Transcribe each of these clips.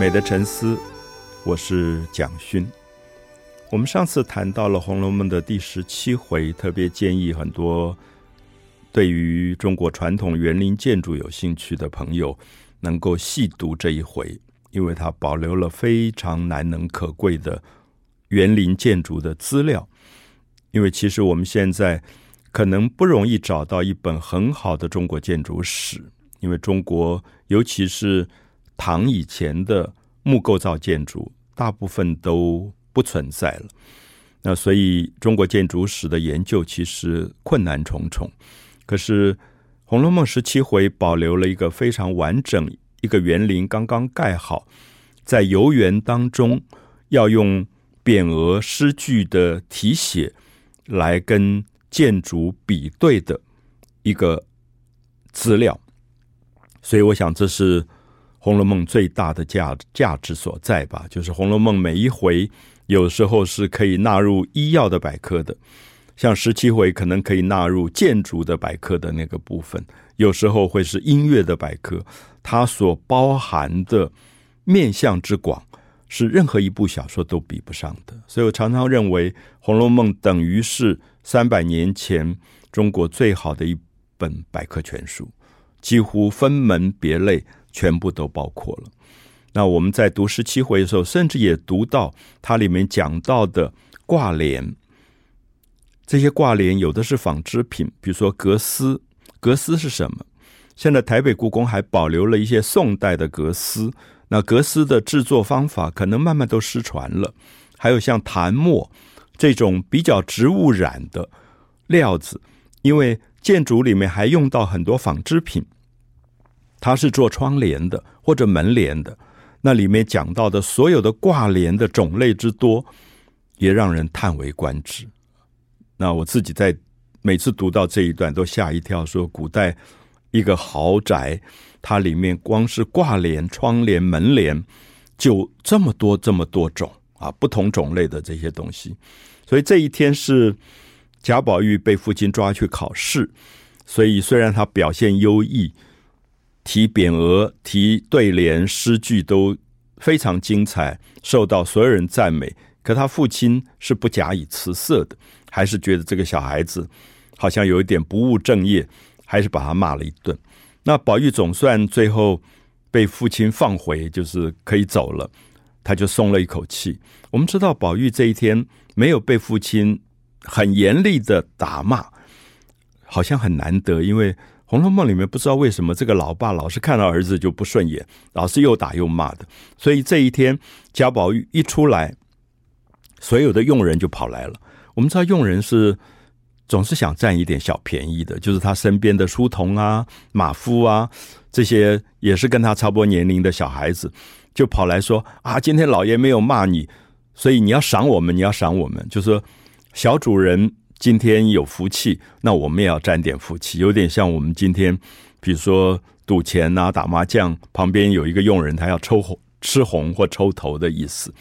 美的沉思，我是蒋勋。我们上次谈到了《红楼梦》的第十七回，特别建议很多对于中国传统园林建筑有兴趣的朋友能够细读这一回，因为它保留了非常难能可贵的园林建筑的资料。因为其实我们现在可能不容易找到一本很好的中国建筑史，因为中国尤其是唐以前的木构造建筑大部分都不存在了，那所以中国建筑史的研究其实困难重重。可是《红楼梦》十七回保留了一个非常完整，一个园林刚刚盖好，在游园当中要用匾额诗句的题写来跟建筑比对的一个资料，所以我想这是。《红楼梦》最大的价价值所在吧，就是《红楼梦》每一回有时候是可以纳入医药的百科的，像十七回可能可以纳入建筑的百科的那个部分，有时候会是音乐的百科，它所包含的面向之广是任何一部小说都比不上的。所以我常常认为，《红楼梦》等于是三百年前中国最好的一本百科全书，几乎分门别类。全部都包括了。那我们在读十七回的时候，甚至也读到它里面讲到的挂帘。这些挂帘有的是纺织品，比如说格丝。格丝是什么？现在台北故宫还保留了一些宋代的格丝。那格丝的制作方法可能慢慢都失传了。还有像檀墨这种比较植物染的料子，因为建筑里面还用到很多纺织品。它是做窗帘的或者门帘的，那里面讲到的所有的挂帘的种类之多，也让人叹为观止。那我自己在每次读到这一段都吓一跳，说古代一个豪宅，它里面光是挂帘、窗帘、门帘就这么多这么多种啊，不同种类的这些东西。所以这一天是贾宝玉被父亲抓去考试，所以虽然他表现优异。题匾额、题对联、诗句都非常精彩，受到所有人赞美。可他父亲是不假以辞色的，还是觉得这个小孩子好像有一点不务正业，还是把他骂了一顿。那宝玉总算最后被父亲放回，就是可以走了，他就松了一口气。我们知道宝玉这一天没有被父亲很严厉的打骂，好像很难得，因为。《红楼梦》里面不知道为什么这个老爸老是看到儿子就不顺眼，老是又打又骂的。所以这一天贾宝玉一出来，所有的佣人就跑来了。我们知道佣人是总是想占一点小便宜的，就是他身边的书童啊、马夫啊这些也是跟他差不多年龄的小孩子，就跑来说啊，今天老爷没有骂你，所以你要赏我们，你要赏我们，就是说小主人。今天有福气，那我们也要沾点福气，有点像我们今天，比如说赌钱啊、打麻将，旁边有一个佣人，他要抽红、吃红或抽头的意思。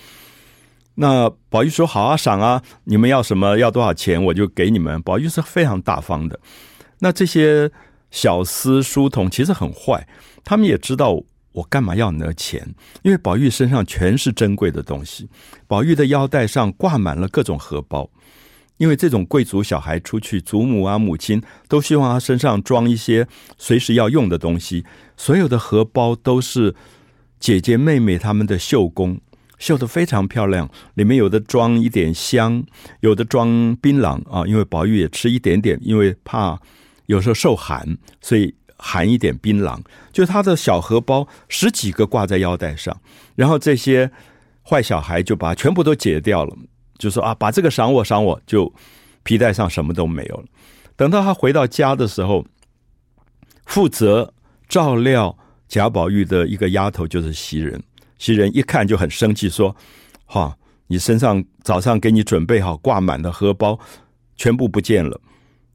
那宝玉说：“好啊，赏啊，你们要什么，要多少钱，我就给你们。”宝玉是非常大方的。那这些小厮书童其实很坏，他们也知道我干嘛要拿钱，因为宝玉身上全是珍贵的东西，宝玉的腰带上挂满了各种荷包。因为这种贵族小孩出去，祖母啊、母亲都希望他身上装一些随时要用的东西。所有的荷包都是姐姐妹妹他们的绣工，绣得非常漂亮。里面有的装一点香，有的装槟榔啊。因为宝玉也吃一点点，因为怕有时候受寒，所以含一点槟榔。就他的小荷包十几个挂在腰带上，然后这些坏小孩就把全部都解掉了。就说啊，把这个赏我赏我，就皮带上什么都没有了。等到他回到家的时候，负责照料贾宝玉的一个丫头就是袭人。袭人一看就很生气，说：“哈，你身上早上给你准备好挂满的荷包，全部不见了，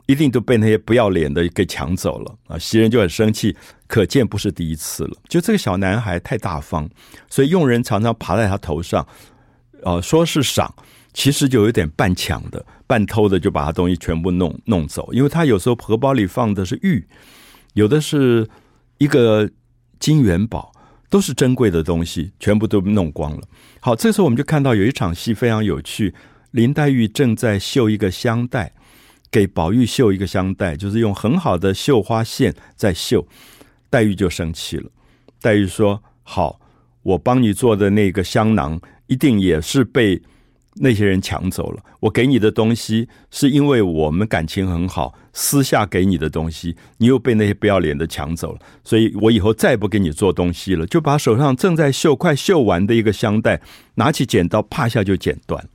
一定都被那些不要脸的给抢走了。”啊，袭人就很生气，可见不是第一次了。就这个小男孩太大方，所以佣人常常爬在他头上，呃，说是赏。其实就有点半抢的、半偷的，就把他东西全部弄弄走。因为他有时候荷包里放的是玉，有的是一个金元宝，都是珍贵的东西，全部都弄光了。好，这时候我们就看到有一场戏非常有趣，林黛玉正在绣一个香袋，给宝玉绣一个香袋，就是用很好的绣花线在绣。黛玉就生气了，黛玉说：“好，我帮你做的那个香囊，一定也是被。”那些人抢走了我给你的东西，是因为我们感情很好，私下给你的东西，你又被那些不要脸的抢走了，所以我以后再不给你做东西了。就把手上正在绣、快绣完的一个香袋，拿起剪刀，啪下就剪断。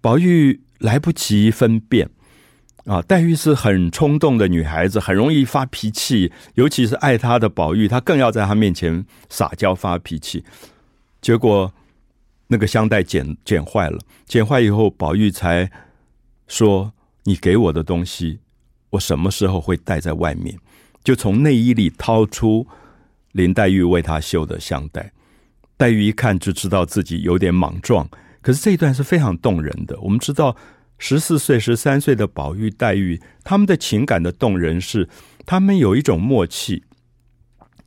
宝玉来不及分辨啊，黛玉是很冲动的女孩子，很容易发脾气，尤其是爱她的宝玉，她更要在她面前撒娇发脾气，结果。那个香袋剪剪坏了，剪坏以后，宝玉才说：“你给我的东西，我什么时候会带在外面？”就从内衣里掏出林黛玉为他绣的香袋。黛玉一看就知道自己有点莽撞，可是这一段是非常动人的。我们知道，十四岁、十三岁的宝玉、黛玉，他们的情感的动人是，他们有一种默契。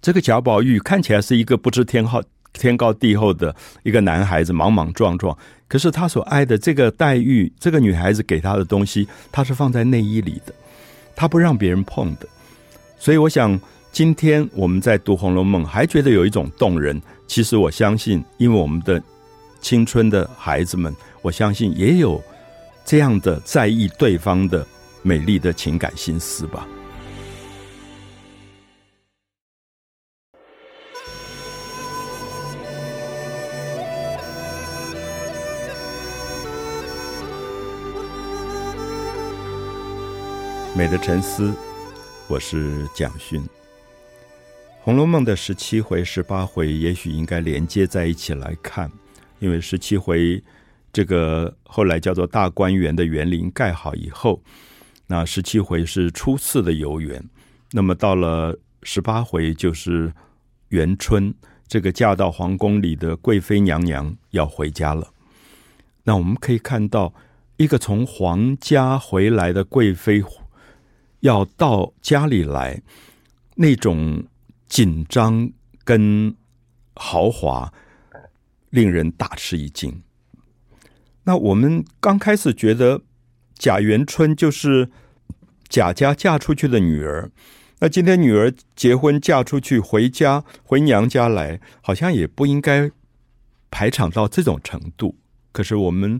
这个贾宝玉看起来是一个不知天好。天高地厚的一个男孩子，莽莽撞撞。可是他所爱的这个黛玉，这个女孩子给他的东西，他是放在内衣里的，他不让别人碰的。所以我想，今天我们在读《红楼梦》，还觉得有一种动人。其实我相信，因为我们的青春的孩子们，我相信也有这样的在意对方的美丽的情感心思吧。美的沉思，我是蒋勋。《红楼梦》的十七回、十八回，也许应该连接在一起来看，因为十七回这个后来叫做大观园的园林盖好以后，那十七回是初次的游园，那么到了十八回就是元春，这个嫁到皇宫里的贵妃娘娘要回家了。那我们可以看到，一个从皇家回来的贵妃。要到家里来，那种紧张跟豪华，令人大吃一惊。那我们刚开始觉得贾元春就是贾家嫁出去的女儿，那今天女儿结婚嫁出去回家回娘家来，好像也不应该排场到这种程度。可是我们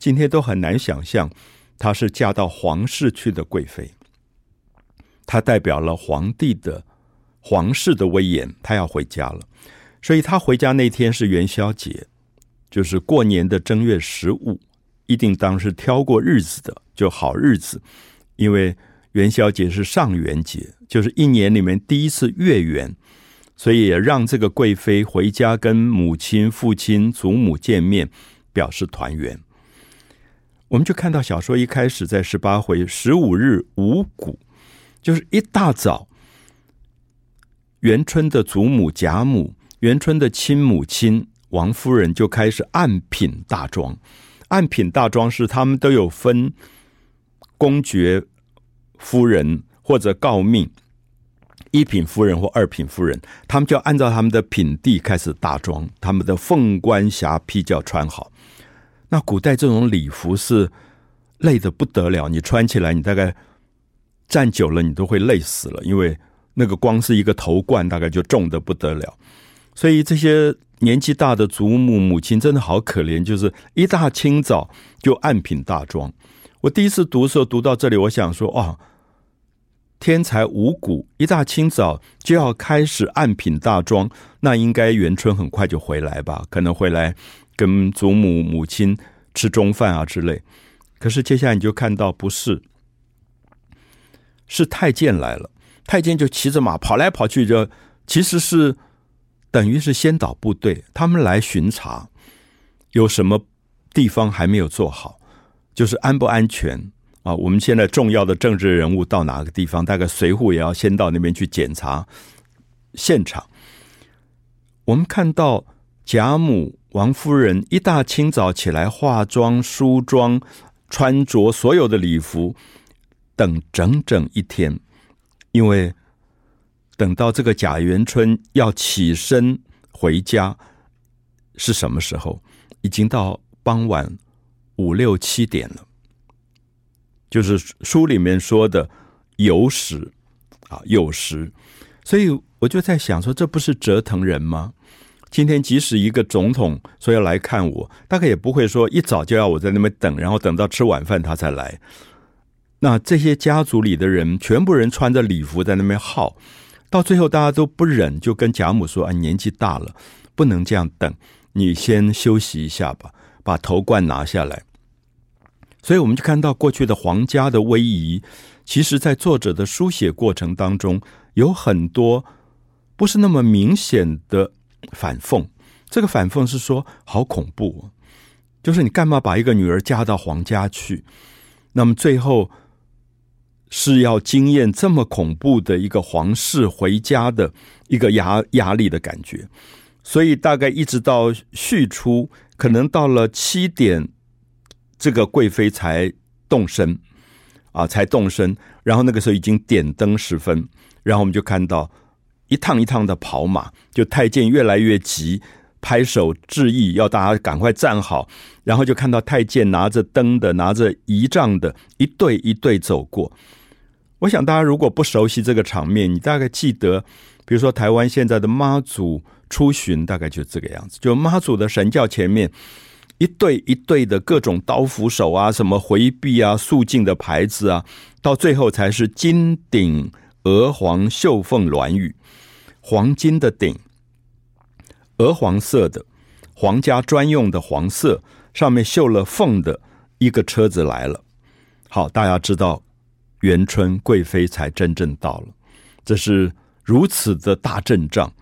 今天都很难想象，她是嫁到皇室去的贵妃。他代表了皇帝的皇室的威严，他要回家了，所以他回家那天是元宵节，就是过年的正月十五，一定当是挑过日子的，就好日子，因为元宵节是上元节，就是一年里面第一次月圆，所以也让这个贵妃回家跟母亲、父亲、祖母见面，表示团圆。我们就看到小说一开始在十八回十五日五谷。就是一大早，元春的祖母贾母、元春的亲母亲王夫人就开始按品大庄。按品大庄是他们都有分公爵夫人或者诰命一品夫人或二品夫人，他们就按照他们的品第开始大庄，他们的凤冠霞帔就要穿好。那古代这种礼服是累得不得了，你穿起来你大概。站久了，你都会累死了，因为那个光是一个头冠，大概就重得不得了。所以这些年纪大的祖母母亲真的好可怜，就是一大清早就按品大庄。我第一次读的时候，读到这里，我想说：哦，天才五谷，一大清早就要开始按品大庄，那应该元春很快就回来吧？可能回来跟祖母母亲吃中饭啊之类。可是接下来你就看到不是。是太监来了，太监就骑着马跑来跑去，就其实是等于是先导部队，他们来巡查，有什么地方还没有做好，就是安不安全啊？我们现在重要的政治人物到哪个地方，大概随扈也要先到那边去检查现场。我们看到贾母、王夫人一大清早起来化妆、梳妆、穿着所有的礼服。等整整一天，因为等到这个贾元春要起身回家是什么时候？已经到傍晚五六七点了，就是书里面说的酉时啊，酉时。所以我就在想说，这不是折腾人吗？今天即使一个总统说要来看我，大概也不会说一早就要我在那边等，然后等到吃晚饭他才来。那这些家族里的人，全部人穿着礼服在那边耗，到最后大家都不忍，就跟贾母说：“啊，年纪大了，不能这样等，你先休息一下吧，把头冠拿下来。”所以我们就看到过去的皇家的威仪，其实在作者的书写过程当中，有很多不是那么明显的反讽。这个反讽是说，好恐怖，就是你干嘛把一个女儿嫁到皇家去？那么最后。是要经验这么恐怖的一个皇室回家的一个压压力的感觉，所以大概一直到序出，可能到了七点，这个贵妃才动身，啊，才动身。然后那个时候已经点灯时分，然后我们就看到一趟一趟的跑马，就太监越来越急，拍手致意，要大家赶快站好。然后就看到太监拿着灯的，拿着仪仗的，一队一队走过。我想大家如果不熟悉这个场面，你大概记得，比如说台湾现在的妈祖出巡，大概就这个样子。就妈祖的神轿前面，一对一对的各种刀斧手啊，什么回避啊、肃静的牌子啊，到最后才是金顶鹅黄绣凤銮舆，黄金的顶，鹅黄色的，皇家专用的黄色，上面绣了凤的一个车子来了。好，大家知道。元春贵妃才真正到了，这是如此的大阵仗。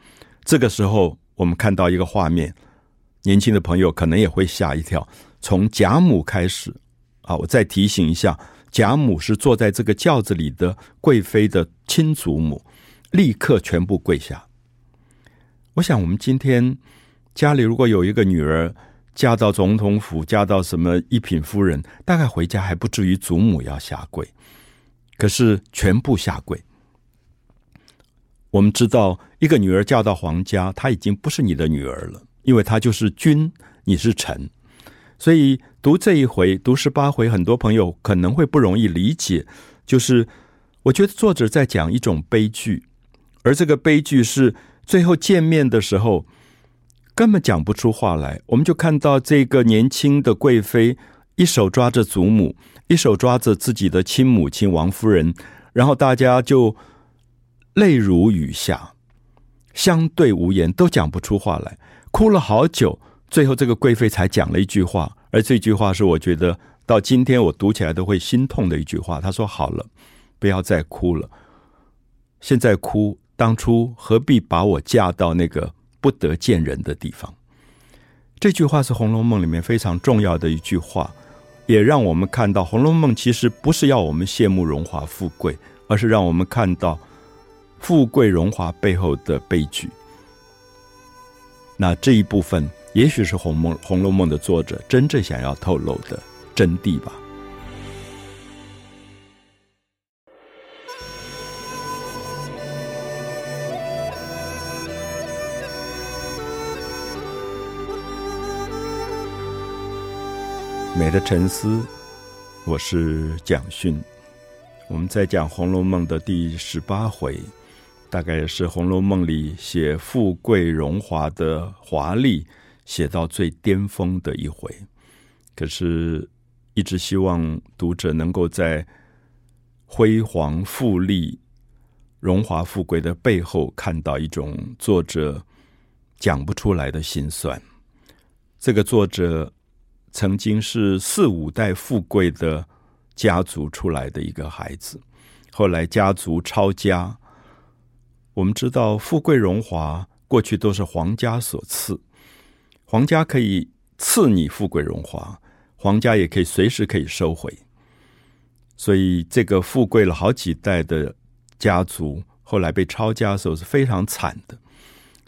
这个时候，我们看到一个画面，年轻的朋友可能也会吓一跳。从贾母开始，啊，我再提醒一下，贾母是坐在这个轿子里的贵妃的亲祖母，立刻全部跪下。我想，我们今天家里如果有一个女儿嫁到总统府，嫁到什么一品夫人，大概回家还不至于祖母要下跪。可是全部下跪。我们知道，一个女儿嫁到皇家，她已经不是你的女儿了，因为她就是君，你是臣。所以读这一回，读十八回，很多朋友可能会不容易理解。就是我觉得作者在讲一种悲剧，而这个悲剧是最后见面的时候根本讲不出话来。我们就看到这个年轻的贵妃，一手抓着祖母。一手抓着自己的亲母亲王夫人，然后大家就泪如雨下，相对无言，都讲不出话来，哭了好久。最后，这个贵妃才讲了一句话，而这句话是我觉得到今天我读起来都会心痛的一句话。她说：“好了，不要再哭了，现在哭，当初何必把我嫁到那个不得见人的地方？”这句话是《红楼梦》里面非常重要的一句话。也让我们看到，《红楼梦》其实不是要我们羡慕荣华富贵，而是让我们看到富贵荣华背后的悲剧。那这一部分，也许是《红梦》《红楼梦》的作者真正想要透露的真谛吧。美的沉思，我是蒋勋。我们在讲《红楼梦》的第十八回，大概也是《红楼梦》里写富贵荣华的华丽写到最巅峰的一回。可是，一直希望读者能够在辉煌富丽、荣华富贵的背后，看到一种作者讲不出来的心酸。这个作者。曾经是四五代富贵的家族出来的一个孩子，后来家族抄家。我们知道，富贵荣华过去都是皇家所赐，皇家可以赐你富贵荣华，皇家也可以随时可以收回。所以，这个富贵了好几代的家族，后来被抄家的时候是非常惨的。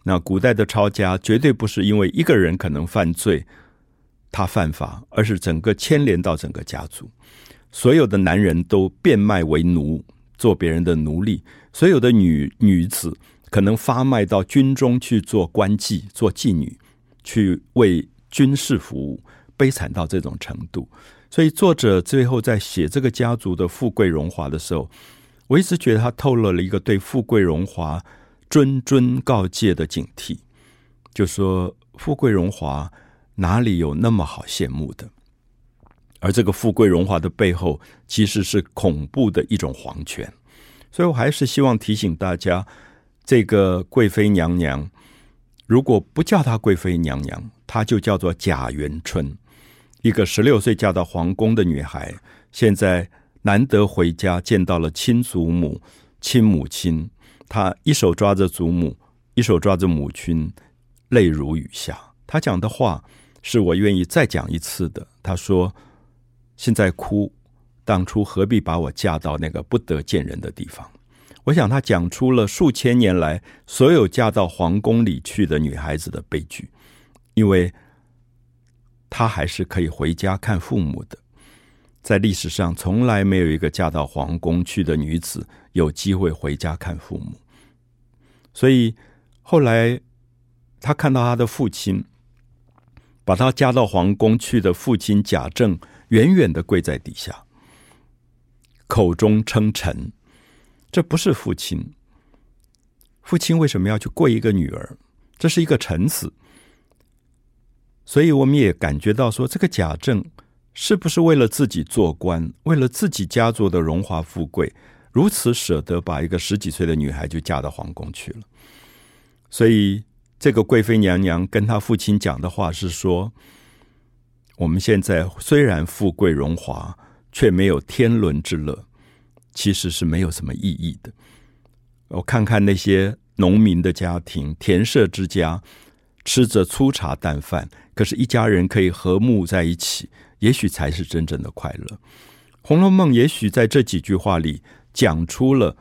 那古代的抄家绝对不是因为一个人可能犯罪。他犯法，而是整个牵连到整个家族，所有的男人都变卖为奴，做别人的奴隶，所有的女女子可能发卖到军中去做官妓、做妓女，去为军事服务，悲惨到这种程度。所以作者最后在写这个家族的富贵荣华的时候，我一直觉得他透露了一个对富贵荣华谆谆告诫的警惕，就说富贵荣华哪里有那么好羡慕的？而这个富贵荣华的背后，其实是恐怖的一种皇权。所以我还是希望提醒大家，这个贵妃娘娘，如果不叫她贵妃娘娘，她就叫做贾元春。一个十六岁嫁到皇宫的女孩，现在难得回家见到了亲祖母、亲母亲，她一手抓着祖母，一手抓着母亲，泪如雨下。她讲的话是我愿意再讲一次的。她说：“现在哭，当初何必把我嫁到那个不得见人的地方？”我想，她讲出了数千年来所有嫁到皇宫里去的女孩子的悲剧，因为。她还是可以回家看父母的，在历史上从来没有一个嫁到皇宫去的女子有机会回家看父母，所以后来她看到她的父亲，把她嫁到皇宫去的父亲贾政远远的跪在底下，口中称臣，这不是父亲，父亲为什么要去跪一个女儿？这是一个臣子。所以我们也感觉到说，这个贾政是不是为了自己做官，为了自己家族的荣华富贵，如此舍得把一个十几岁的女孩就嫁到皇宫去了？所以这个贵妃娘娘跟她父亲讲的话是说：我们现在虽然富贵荣华，却没有天伦之乐，其实是没有什么意义的。我看看那些农民的家庭、田舍之家。吃着粗茶淡饭，可是，一家人可以和睦在一起，也许才是真正的快乐。《红楼梦》也许在这几句话里讲出了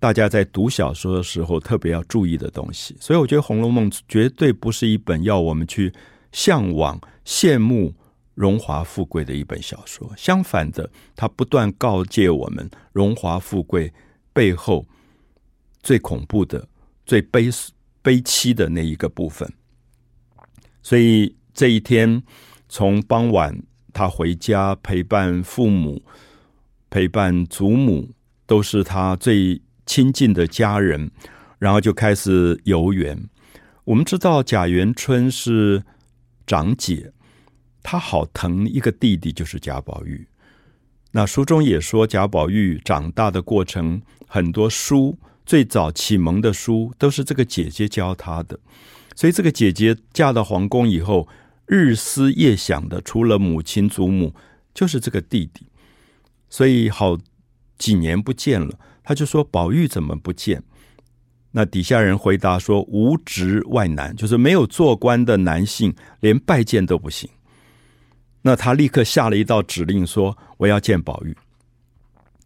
大家在读小说的时候特别要注意的东西。所以，我觉得《红楼梦》绝对不是一本要我们去向往、羡慕荣华富贵的一本小说。相反的，它不断告诫我们，荣华富贵背后最恐怖的、最悲悲凄的那一个部分。所以这一天，从傍晚他回家陪伴父母、陪伴祖母，都是他最亲近的家人，然后就开始游园。我们知道贾元春是长姐，她好疼一个弟弟，就是贾宝玉。那书中也说，贾宝玉长大的过程，很多书最早启蒙的书都是这个姐姐教他的。所以，这个姐姐嫁到皇宫以后，日思夜想的，除了母亲、祖母，就是这个弟弟。所以，好几年不见了，他就说：“宝玉怎么不见？”那底下人回答说：“无职外男，就是没有做官的男性，连拜见都不行。”那他立刻下了一道指令，说：“我要见宝玉。”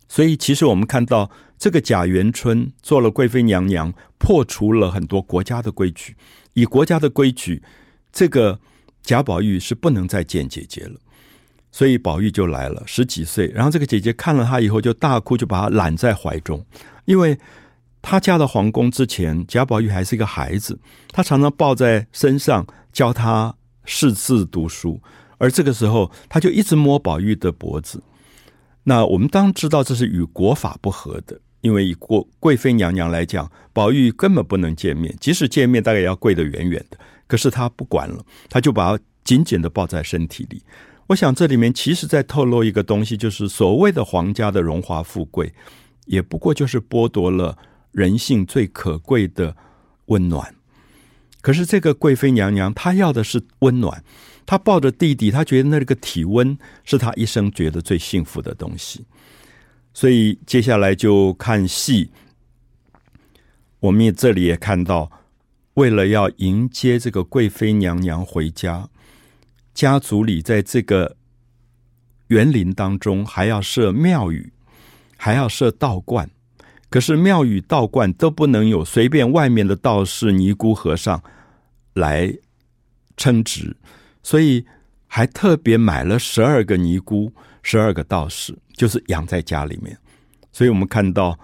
所以，其实我们看到这个贾元春做了贵妃娘娘，破除了很多国家的规矩。以国家的规矩，这个贾宝玉是不能再见姐姐了，所以宝玉就来了，十几岁。然后这个姐姐看了他以后就大哭，就把他揽在怀中，因为他嫁到皇宫之前，贾宝玉还是一个孩子，他常常抱在身上教他识字读书，而这个时候他就一直摸宝玉的脖子。那我们当知道这是与国法不合的。因为以贵贵妃娘娘来讲，宝玉根本不能见面，即使见面，大概也要跪得远远的。可是她不管了，她就把紧紧的抱在身体里。我想这里面其实在透露一个东西，就是所谓的皇家的荣华富贵，也不过就是剥夺了人性最可贵的温暖。可是这个贵妃娘娘，她要的是温暖，她抱着弟弟，她觉得那个体温是她一生觉得最幸福的东西。所以接下来就看戏，我们也这里也看到，为了要迎接这个贵妃娘娘回家，家族里在这个园林当中还要设庙宇，还要设道观。可是庙宇、道观都不能有随便外面的道士、尼姑、和尚来称职，所以还特别买了十二个尼姑。十二个道士就是养在家里面，所以我们看到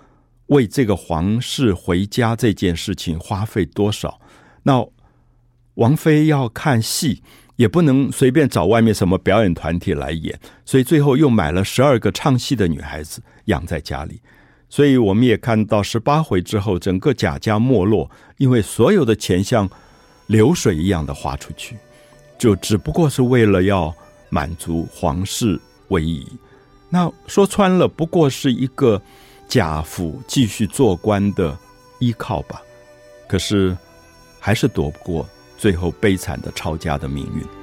为这个皇室回家这件事情花费多少。那王妃要看戏，也不能随便找外面什么表演团体来演，所以最后又买了十二个唱戏的女孩子养在家里。所以我们也看到十八回之后，整个贾家没落，因为所有的钱像流水一样的花出去，就只不过是为了要满足皇室威仪。那说穿了，不过是一个贾府继续做官的依靠吧。可是，还是躲不过最后悲惨的抄家的命运。